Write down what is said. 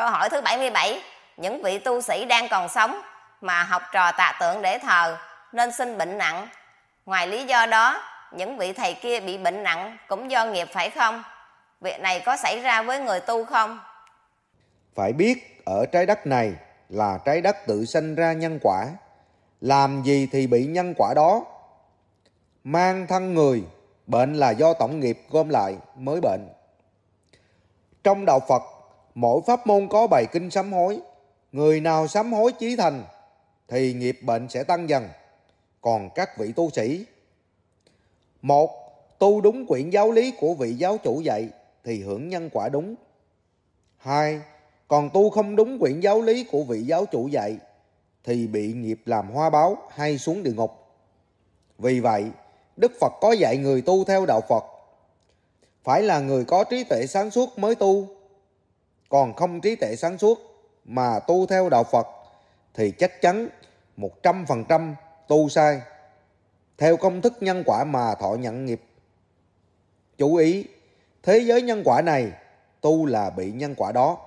Câu hỏi thứ 77, những vị tu sĩ đang còn sống mà học trò tạ tượng để thờ nên sinh bệnh nặng. Ngoài lý do đó, những vị thầy kia bị bệnh nặng cũng do nghiệp phải không? Việc này có xảy ra với người tu không? Phải biết ở trái đất này là trái đất tự sinh ra nhân quả. Làm gì thì bị nhân quả đó. Mang thân người, bệnh là do tổng nghiệp gom lại mới bệnh. Trong đạo Phật, mỗi pháp môn có bài kinh sám hối. Người nào sám hối chí thành thì nghiệp bệnh sẽ tăng dần. Còn các vị tu sĩ, một, tu đúng quyển giáo lý của vị giáo chủ dạy thì hưởng nhân quả đúng. Hai, còn tu không đúng quyển giáo lý của vị giáo chủ dạy thì bị nghiệp làm hoa báo hay xuống địa ngục. Vì vậy, Đức Phật có dạy người tu theo đạo Phật phải là người có trí tuệ sáng suốt mới tu. Còn không trí tuệ sáng suốt mà tu theo đạo Phật thì chắc chắn 100% tu sai. Theo công thức nhân quả mà thọ nhận nghiệp. Chú ý, thế giới nhân quả này tu là bị nhân quả đó